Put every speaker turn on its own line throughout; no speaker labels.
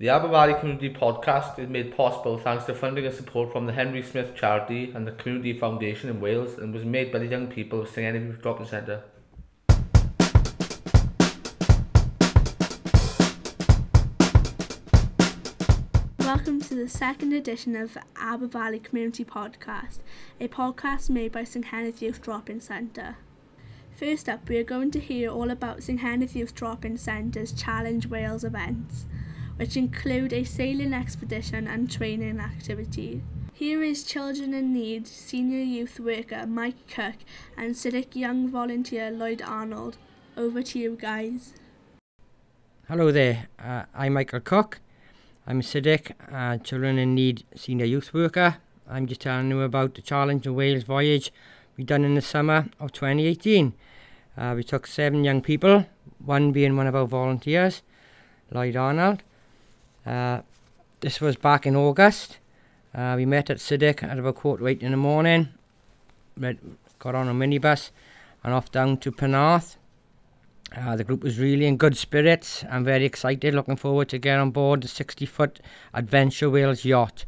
The Aber Valley Community Podcast is made possible thanks to funding and support from the Henry Smith Charity and the Community Foundation in Wales and was made by the young people of St Genevieve Drop-in Centre.
Welcome to the second edition of Aber Valley Community Podcast, a podcast made by Senghenydd Youth Drop-in Centre. First up, we are going to hear all about Senghenydd Youth Drop-in Centre's Challenge Wales events, which include a sailing expedition and training activity. Here is Children in Need senior youth worker Mike Cook and SYDIC Young volunteer Lloyd Arnold. Over to you guys.
Hello there, uh, I'm Michael Cook. I'm a SYDIC, uh, Children in Need Senior Youth Worker. I'm just telling you about the Challenge of Wales voyage we done in the summer of 2018. Uh, we took seven young people, one being one of our volunteers, Lloyd Arnold. Uh, this was back in August. Uh, we met at SYDIC at about quarter to eight in the morning. Met, got on a minibus and off down to Penarth. Uh, the group was really in good spirits and very excited, looking forward to get on board the 60 foot Adventure Wales yacht.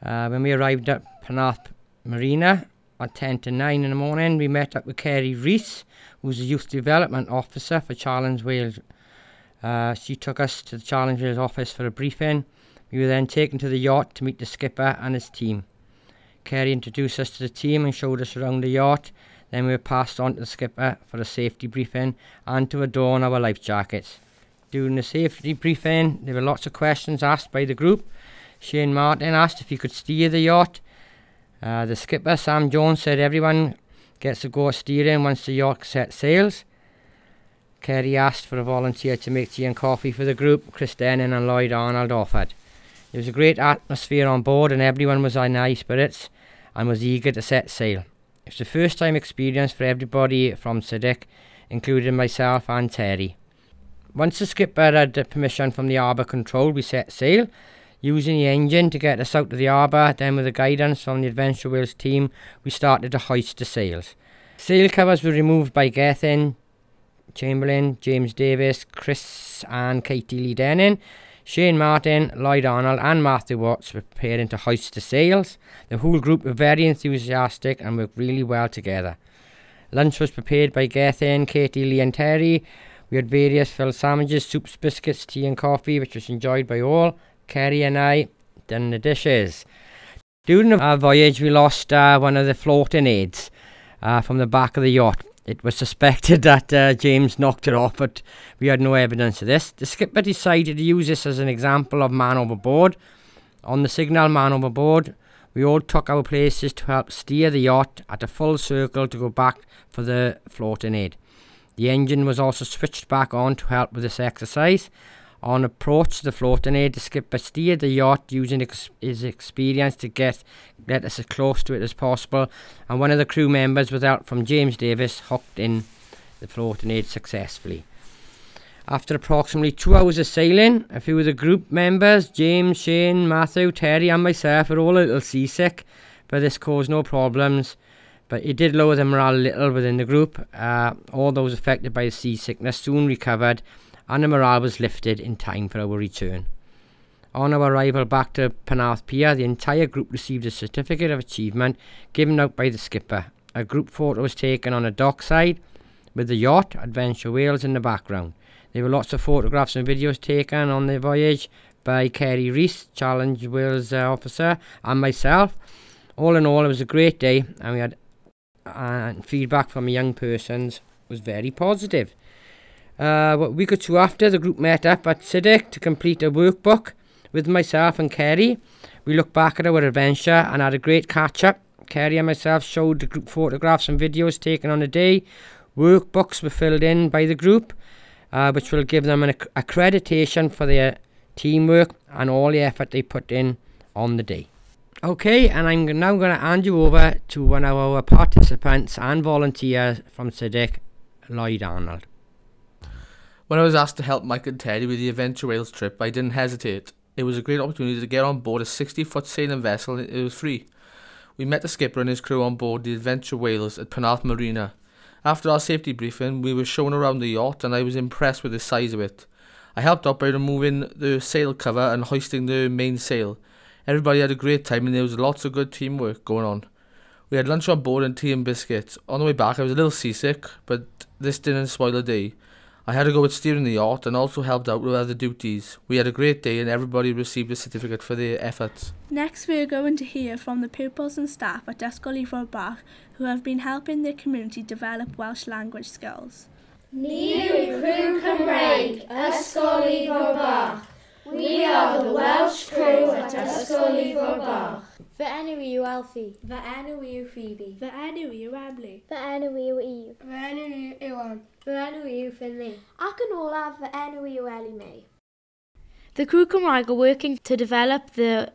Uh, when we arrived at Penarth Marina at 10 to 9 in the morning, we met up with Kerry Rees, who's the Youth Development Officer for Challenge Wales. Uh, she took us to the Challenger's office for a briefing. We were then taken to the yacht to meet the skipper and his team. Kerry introduced us to the team and showed us around the yacht. Then we were passed on to the skipper for a safety briefing and to adorn our life jackets. During the safety briefing, there were lots of questions asked by the group. Shane Martin asked if he could steer the yacht. Uh, the skipper, Sam Jones, said everyone gets to go steering once the yacht sets sails. Kerry asked for a volunteer to make tea and coffee for the group. Chris Denning and Lloyd Arnold offered. There was a great atmosphere on board, and everyone was in high spirits and was eager to set sail. It was the first time experience for everybody from SYDIC, including myself and Terry. Once the skipper had permission from the harbour control, we set sail, using the engine to get us out of the harbour. Then, with the guidance from the Adventure Wales team, we started to hoist the sails. Sail covers were removed by Gethin, Chamberlain, James Davis, Chris, and Katie Lee Denning. Shane Martin, Lloyd Arnold, and Matthew Watts were preparing to hoist the sails. The whole group were very enthusiastic and worked really well together. Lunch was prepared by Gethin, Katie, Lee, and Terry. We had various filled sandwiches, soups, biscuits, tea, and coffee, which was enjoyed by all. Kerry and I done the dishes. During our voyage, we lost uh, one of the floating aids uh, from the back of the yacht. It was suspected that uh, James knocked it off, but we had no evidence of this. The skipper decided to use this as an example of man overboard. On the signal man overboard, we all took our places to help steer the yacht at a full circle to go back for the floating aid. The engine was also switched back on to help with this exercise. On approach to the floating aid, the skipper steered the yacht using ex- his experience to get, get us as close to it as possible, and one of the crew members, with help from James Davis, hooked in the floating aid successfully. After approximately two hours of sailing, a few of the group members, James, Shane, Matthew, Terry, and myself, were all a little seasick, but this caused no problems. But it did lower the morale a little within the group. Uh, all those affected by the seasickness soon recovered and the morale was lifted in time for our return. On our arrival back to Penarth Pier, the entire group received a certificate of achievement given out by the skipper. A group photo was taken on a dockside with the yacht, Adventure Wales, in the background. There were lots of photographs and videos taken on the voyage by Kerry Rees, Challenge Wales uh, officer, and myself. All in all, it was a great day, and we had uh, feedback from the young persons was very positive. Uh, a week or two after, the group met up at SYDIC to complete a workbook with myself and Kerry. We looked back at our adventure and had a great catch up. Kerry and myself showed the group photographs and videos taken on the day. Workbooks were filled in by the group, uh, which will give them an acc- accreditation for their teamwork and all the effort they put in on the day. Okay, and I'm now going to hand you over to one of our participants and volunteers from SYDIC, Lloyd Arnold.
When I was asked to help Mike and Teddy with the Adventure Wales trip, I didn't hesitate. It was a great opportunity to get on board a 60 foot sailing vessel and it was free. We met the skipper and his crew on board the Adventure Wales at Penarth Marina. After our safety briefing, we were shown around the yacht and I was impressed with the size of it. I helped out by removing the sail cover and hoisting the main sail. Everybody had a great time and there was lots of good teamwork going on. We had lunch on board and tea and biscuits. On the way back, I was a little seasick, but this didn't spoil the day. I had to go with steering the yacht and also helped out with other duties. We had a great day and everybody received a certificate for their efforts.
Next, we are going to hear from the pupils and staff at Ysgol Bach who have been helping their community develop Welsh language skills.
Ni yw Crew Cymraeg, Ysgol Ifor Bach. We are the Welsh crew at Ysgol Ifor Bach.
Fy enw i yw Alfie.
Fy enw i yw Phoebe.
Fy enw i yw Emily.
Fy enw i yw Eve.
Fy enw i yw Iwan.
Fy enw i yw Finley.
Ac yn olaf, fy enw i yw Ellie May.
The Crew Cymraeg are working to develop the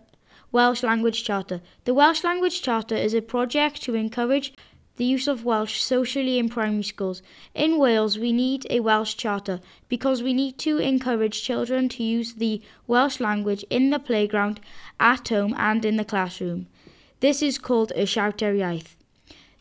Welsh Language Charter. The Welsh Language Charter is a project to encourage the use of Welsh socially in primary schools. In Wales, we need a Welsh Charter because we need to encourage children to use the Welsh language in the playground, at home, and in the classroom. This is called a Siarter Iaith.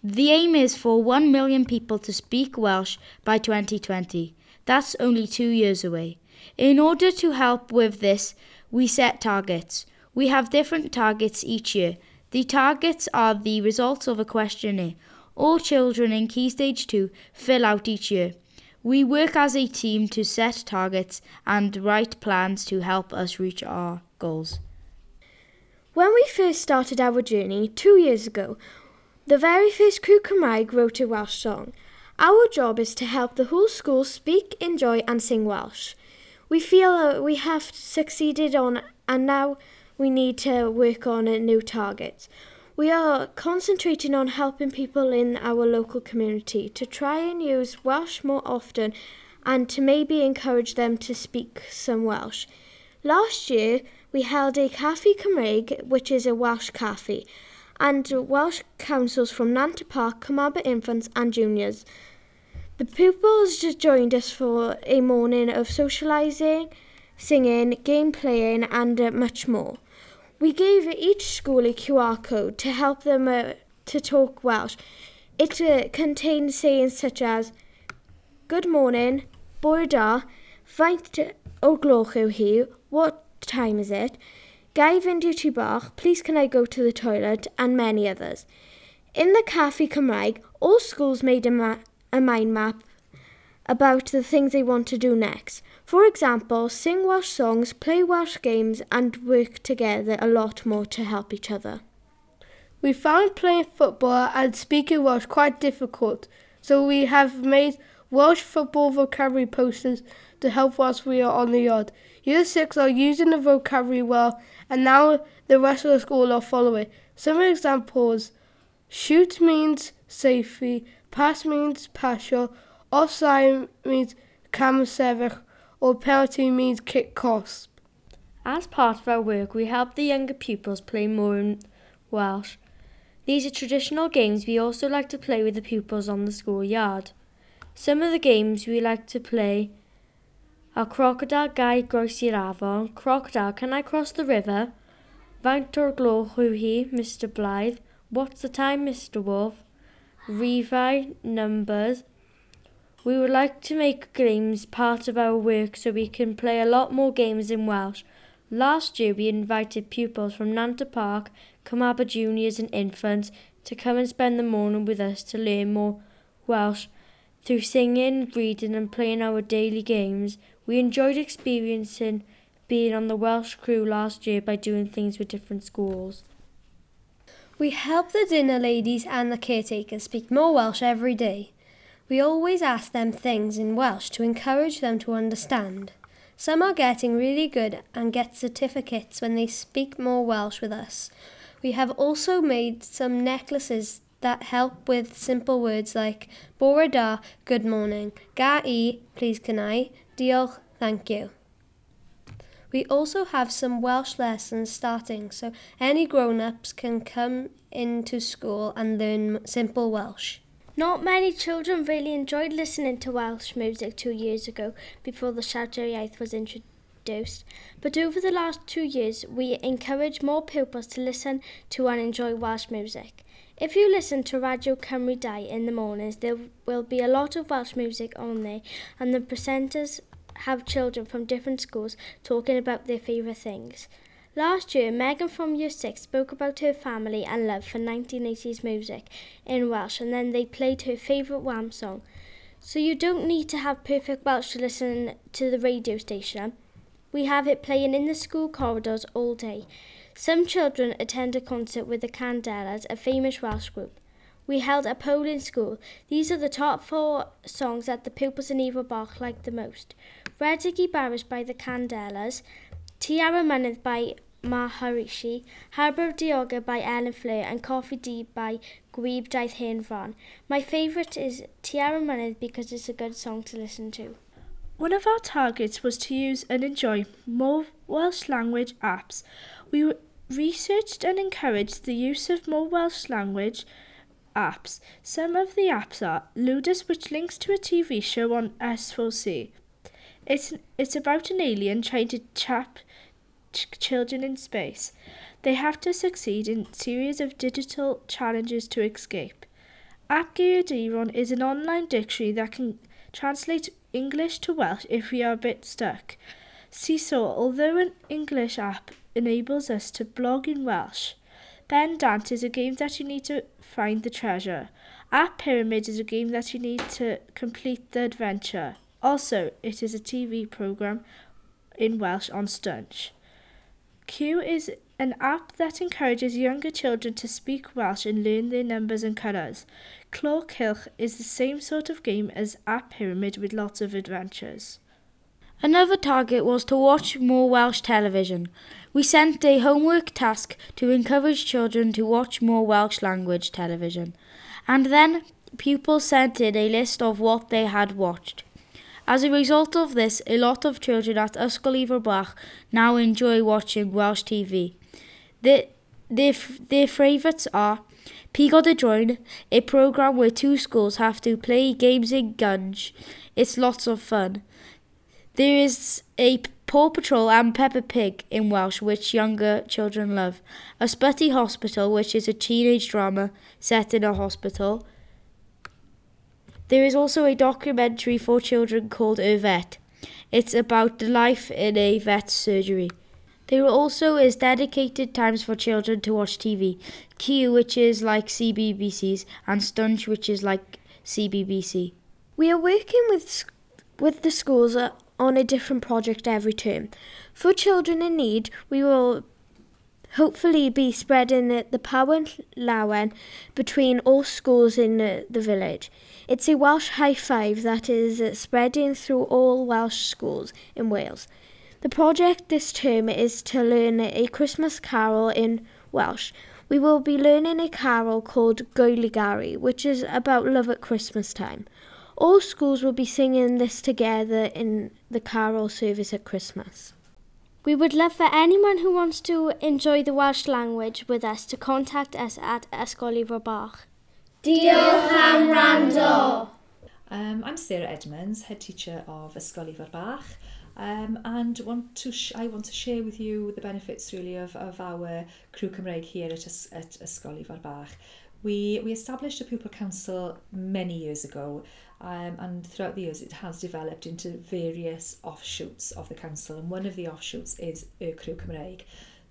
The aim is for 1 million people to speak Welsh by 2020. That's only two years away. In order to help with this, we set targets. We have different targets each year. The targets are the results of a questionnaire all children in Key Stage 2 fill out each year. We work as a team to set targets and write plans to help us reach our goals.
When we first started our journey two years ago, the very first Cymraeg wrote a Welsh song. Our job is to help the whole school speak, enjoy and sing Welsh. We feel that we have succeeded on and now we need to work on new targets. We are concentrating on helping people in our local community to try and use Welsh more often and to maybe encourage them to speak some Welsh. Last year, we held a Caffi Cymraeg, which is a Welsh cafe, and Welsh councils from Nant Park, Carmarthen Infants and Juniors. The pupils just joined us for a morning of socialising, singing, game playing and uh, much more. We gave each school a QR code to help them uh, to talk Welsh. It uh, contains sayings such as Good morning, bore da, faint o gloch yw hi, what time is it? Guy Vindici Bach, Please Can I Go to the Toilet, and many others. In the Caffi Cymraeg, all schools made a, ma a mind map about the things they want to do next. For example, sing Welsh songs, play Welsh games, and work together a lot more to help each other.
We found playing football and speaking Welsh quite difficult, so we have made Welsh football vocabulary posters to help whilst we are on the yard. Year 6 are using the vocabulary well, and now the rest of the school are following. Some examples shoot means safety, pass means passion, offside means cam or penalty means kick cost.
As part of our work, we help the younger pupils play more in Welsh. These are traditional games we also like to play with the pupils on the schoolyard. Some of the games we like to play are Crocodile Gai Groes i'r Crocodile Can I Cross the River, Faint o'r gloch Mr Blaidd, What's the Time, Mr Wolf, Rhifau, Numbers, We would like to make games part of our work so we can play a lot more games in Welsh. Last year we invited pupils from Nant-y-Parc, Carmarthen Juniors and Infants to come and spend the morning with us to learn more Welsh. Through singing, reading and playing our daily games, we enjoyed experiencing being on the Welsh crew last year by doing things with different schools.
We help the dinner ladies and the caretakers speak more Welsh every day. We always ask them things in Welsh to encourage them to understand. Some are getting really good and get certificates when they speak more Welsh with us. We have also made some necklaces that help with simple words like Bore da, good morning, Ga i, please can I, Diolch, thank you. We also have some Welsh lessons starting so any grown-ups can come into school and learn simple Welsh.
Not many children really enjoyed listening to Welsh music two years ago before the Siarter Iaith was introduced, but over the last two years we encourage more pupils to listen to and enjoy Welsh music. If you listen to Radio Cymru Dau in the mornings, there will be a lot of Welsh music on there, and the presenters have children from different schools talking about their favourite things. Last year, Megan from Year 6 spoke about her family and love for 1980s music in Welsh and then they played her favourite Wham song. So you don't need to have perfect Welsh to listen to the radio station. We have it playing in the school corridors all day. Some children attend a concert with the Candelas, a famous Welsh group. We held a poll in school. These are the top four songs that the pupils in Ifor Bach like the most. Redig Barris by the Candelas, Tŷ ar y Mynydd by Maharishi, Harbwr Diogel by Elin Fflur, and Coffi Du by Gwibdaith. My favourite is Tŷ ar y Mynydd because it's a good song to listen to.
One of our targets was to use and enjoy more Welsh language apps. We researched and encouraged the use of more Welsh language apps. Some of the apps are Ludus, which links to a TV show on S4C. It's, it's about an alien trying to trap ch- children in space. They have to succeed in series of digital challenges to escape. App Geiriadur is an online dictionary that can translate English to Welsh if we are a bit stuck. Seesaw, although an English app, enables us to blog in Welsh. Ben Dant is a game that you need to find the treasure. App Pyramid is a game that you need to complete the adventure. Also, it is a TV program in Welsh on Stwnsh. Cyw is an app that encourages younger children to speak Welsh and learn their numbers and colours. Claw Kilch is the same sort of game as App Pyramid with lots of adventures.
Another target was to watch more Welsh television. We sent a homework task to encourage children to watch more Welsh language television. And then pupils sent in a list of what they had watched. As a result of this, a lot of children at Ysgol now enjoy watching Welsh TV. Their, their, their favourites are Pigo Dy Drwyn, a programme where two schools have to play games in Gunge. It's lots of fun. There is a Paw Patrol and Peppa Pig in Welsh, which younger children love. Ysbyty Hospital, which is a teenage drama set in a hospital. There is also a documentary for children called A Vet. It's about the life in a vet's surgery. There also is dedicated times for children to watch TV. Cyw, which is like CBBC's, and Stwnsh, which is like CBBC.
We are working with with the schools uh, on a different project every term. For children in need, we will hopefully be spreading the, pawen lawen between all schools in the, the village. It's a Welsh high five that is uh, spreading through all Welsh schools in Wales. The project this term is to learn a Christmas carol in Welsh. We will be learning a carol called Goligari, which is about love at Christmas time. All schools will be singing this together in the carol service at Christmas.
We would love for anyone who wants to enjoy the Welsh language with us to contact us at Escoli Robach.
Diolch am rando!
Um, I'm Sarah Edmonds, head teacher of Escoli Robach. Um, and want to I want to share with you the benefits really of, of our crew Cymraeg here at, at Ysgol Bach. We, we established a pupil council many years ago um, and throughout the years it has developed into various offshoots of the council and one of the offshoots is Y Crew Cymraeg.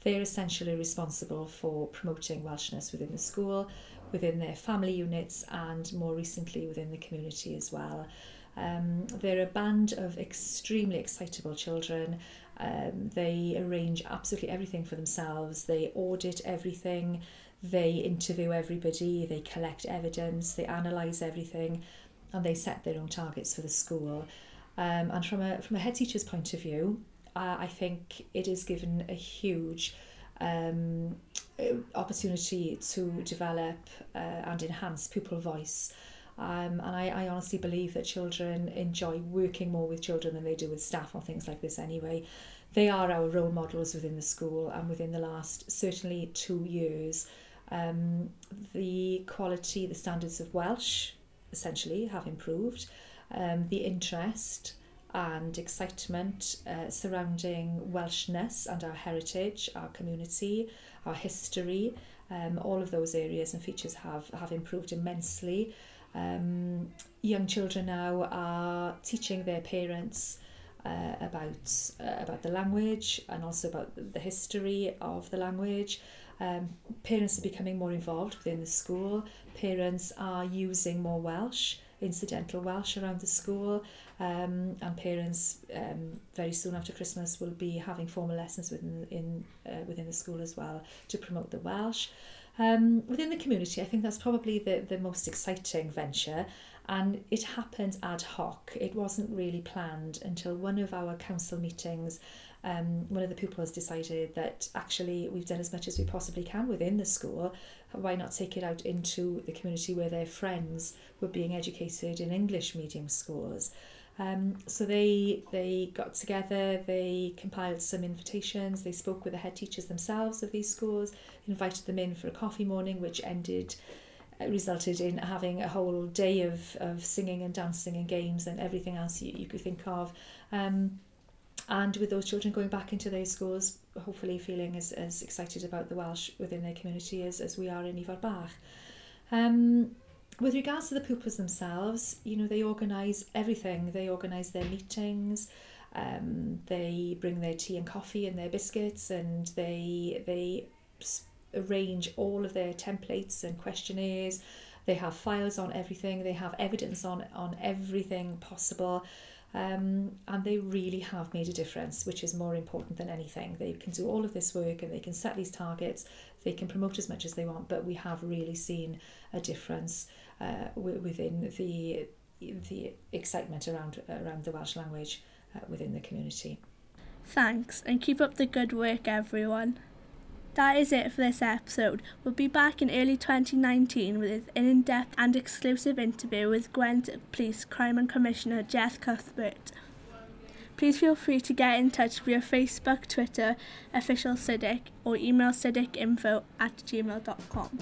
They're essentially responsible for promoting Welshness within the school, within their family units and more recently within the community as well. Um, they're a band of extremely excitable children. Um, they arrange absolutely everything for themselves. They audit everything. They interview everybody. They collect evidence. They analyse everything, and they set their own targets for the school. Um, and from a from a head teacher's point of view, uh, I think it is given a huge um, opportunity to develop uh, and enhance pupil voice. Um, and I, I honestly believe that children enjoy working more with children than they do with staff on things like this anyway. They are our role models within the school and within the last certainly two years. Um, the quality, the standards of Welsh essentially have improved. Um, the interest and excitement uh, surrounding Welshness and our heritage, our community, our history, um, all of those areas and features have, have improved immensely. Um, young children now are teaching their parents uh, about uh, about the language and also about the history of the language. Um, parents are becoming more involved within the school. Parents are using more Welsh, incidental Welsh around the school, um, and parents um, very soon after Christmas will be having formal lessons within in uh, within the school as well to promote the Welsh. Um, within the community, I think that's probably the, the most exciting venture and it happened ad hoc. It wasn't really planned until one of our council meetings. Um, one of the pupils decided that actually we've done as much as we possibly can within the school. Why not take it out into the community where their friends were being educated in English medium schools? Um, so they they got together, they compiled some invitations, they spoke with the head teachers themselves of these schools, invited them in for a coffee morning, which ended uh, resulted in having a whole day of, of singing and dancing and games and everything else you, you could think of. Um, and with those children going back into their schools, hopefully feeling as, as excited about the Welsh within their community as, as we are in Ifor Bach. Um, with regards to the pupils themselves, you know, they organise everything. They organise their meetings, um, they bring their tea and coffee and their biscuits, and they they arrange all of their templates and questionnaires. They have files on everything. They have evidence on on everything possible. Um, and they really have made a difference, which is more important than anything. They can do all of this work and they can set these targets, they can promote as much as they want, but we have really seen a difference uh, within the the excitement around around the Welsh language uh, within the community.
Thanks, and keep up the good work, everyone. That is it for this episode. We'll be back in early 2019 with an in depth and exclusive interview with Gwent Police Crime and Commissioner Jeff Cuthbert. Please feel free to get in touch via Facebook, Twitter, official SYDIC, or email cidicinfo at gmail.com.